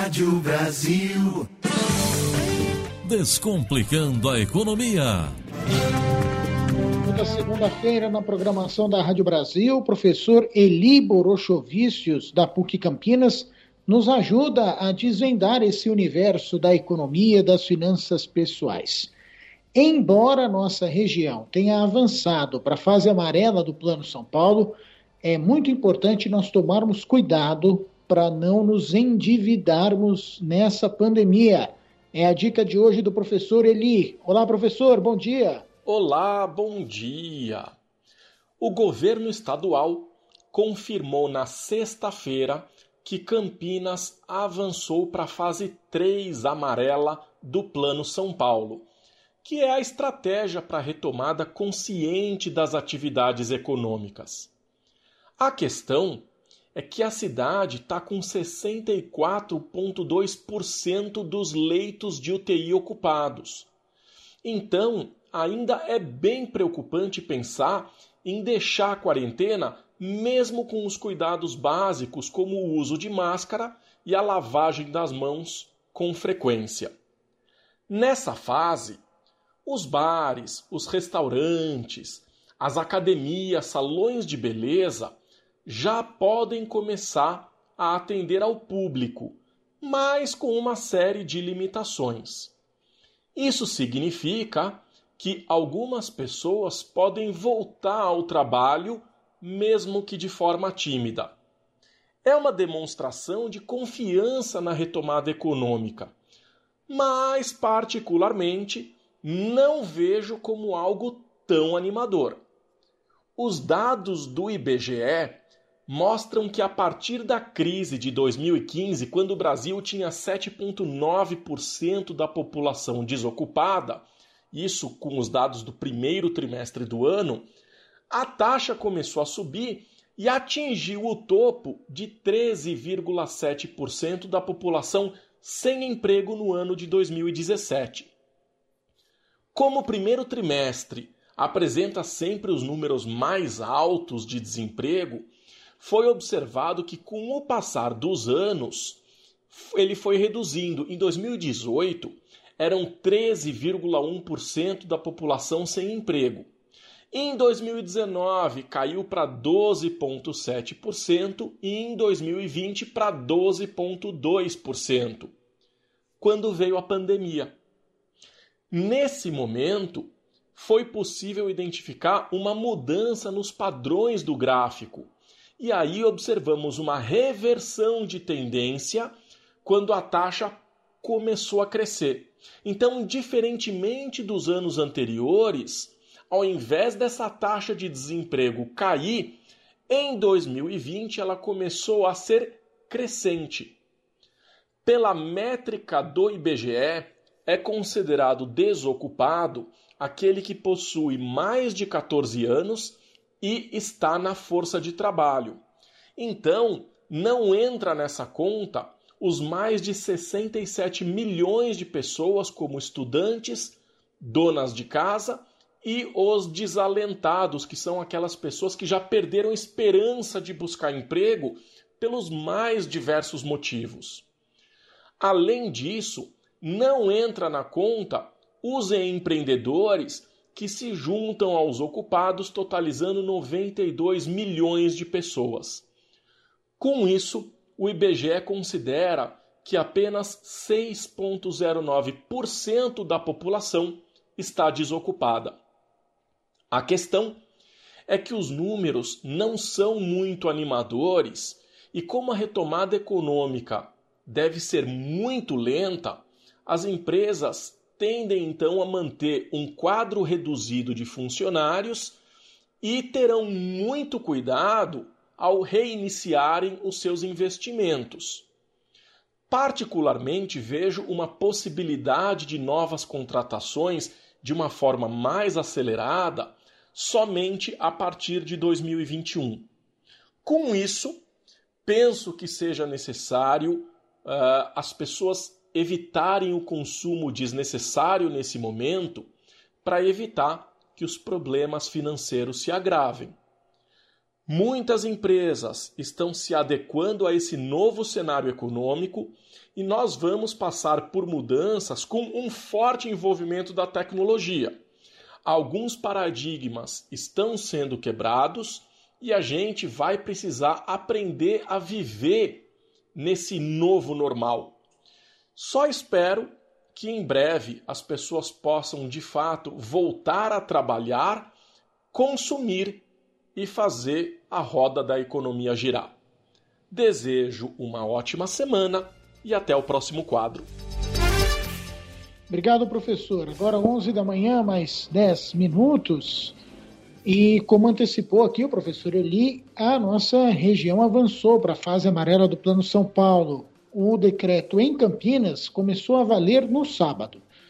Rádio Brasil. Descomplicando a economia. Toda segunda-feira, na programação da Rádio Brasil, o professor Eli Borochovicius, da PUC Campinas, nos ajuda a desvendar esse universo da economia e das finanças pessoais. Embora nossa região tenha avançado para a fase amarela do Plano São Paulo, é muito importante nós tomarmos cuidado para não nos endividarmos nessa pandemia é a dica de hoje do professor Eli. Olá, professor, bom dia. Olá, bom dia. O governo estadual confirmou na sexta-feira que Campinas avançou para a fase 3 amarela do Plano São Paulo, que é a estratégia para a retomada consciente das atividades econômicas. A questão é que a cidade está com 64,2% dos leitos de UTI ocupados. Então, ainda é bem preocupante pensar em deixar a quarentena mesmo com os cuidados básicos como o uso de máscara e a lavagem das mãos com frequência. Nessa fase, os bares, os restaurantes, as academias, salões de beleza já podem começar a atender ao público, mas com uma série de limitações. Isso significa que algumas pessoas podem voltar ao trabalho, mesmo que de forma tímida. É uma demonstração de confiança na retomada econômica, mas, particularmente, não vejo como algo tão animador. Os dados do IBGE mostram que a partir da crise de 2015, quando o Brasil tinha 7,9% da população desocupada, isso com os dados do primeiro trimestre do ano, a taxa começou a subir e atingiu o topo de 13,7% da população sem emprego no ano de 2017. Como o primeiro trimestre apresenta sempre os números mais altos de desemprego, foi observado que com o passar dos anos ele foi reduzindo. Em 2018, eram 13,1% da população sem emprego. Em 2019, caiu para 12,7% e em 2020 para 12,2%, quando veio a pandemia. Nesse momento, foi possível identificar uma mudança nos padrões do gráfico e aí observamos uma reversão de tendência quando a taxa começou a crescer. Então, diferentemente dos anos anteriores, ao invés dessa taxa de desemprego cair, em 2020 ela começou a ser crescente. Pela métrica do IBGE, é considerado desocupado aquele que possui mais de 14 anos e está na força de trabalho. Então, não entra nessa conta os mais de 67 milhões de pessoas como estudantes, donas de casa e os desalentados, que são aquelas pessoas que já perderam esperança de buscar emprego pelos mais diversos motivos. Além disso, não entra na conta os empreendedores que se juntam aos ocupados, totalizando 92 milhões de pessoas. Com isso, o IBGE considera que apenas 6,09% da população está desocupada. A questão é que os números não são muito animadores e, como a retomada econômica deve ser muito lenta, as empresas tendem então a manter um quadro reduzido de funcionários e terão muito cuidado ao reiniciarem os seus investimentos. Particularmente vejo uma possibilidade de novas contratações de uma forma mais acelerada somente a partir de 2021. Com isso, penso que seja necessário uh, as pessoas evitarem o consumo desnecessário nesse momento para evitar que os problemas financeiros se agravem. Muitas empresas estão se adequando a esse novo cenário econômico e nós vamos passar por mudanças com um forte envolvimento da tecnologia. Alguns paradigmas estão sendo quebrados e a gente vai precisar aprender a viver nesse novo normal. Só espero que em breve as pessoas possam de fato voltar a trabalhar, consumir e fazer a roda da economia girar. Desejo uma ótima semana e até o próximo quadro. Obrigado, professor. Agora 11 da manhã, mais 10 minutos. E como antecipou aqui o professor Eli, a nossa região avançou para a fase amarela do Plano São Paulo. O decreto em Campinas começou a valer no sábado.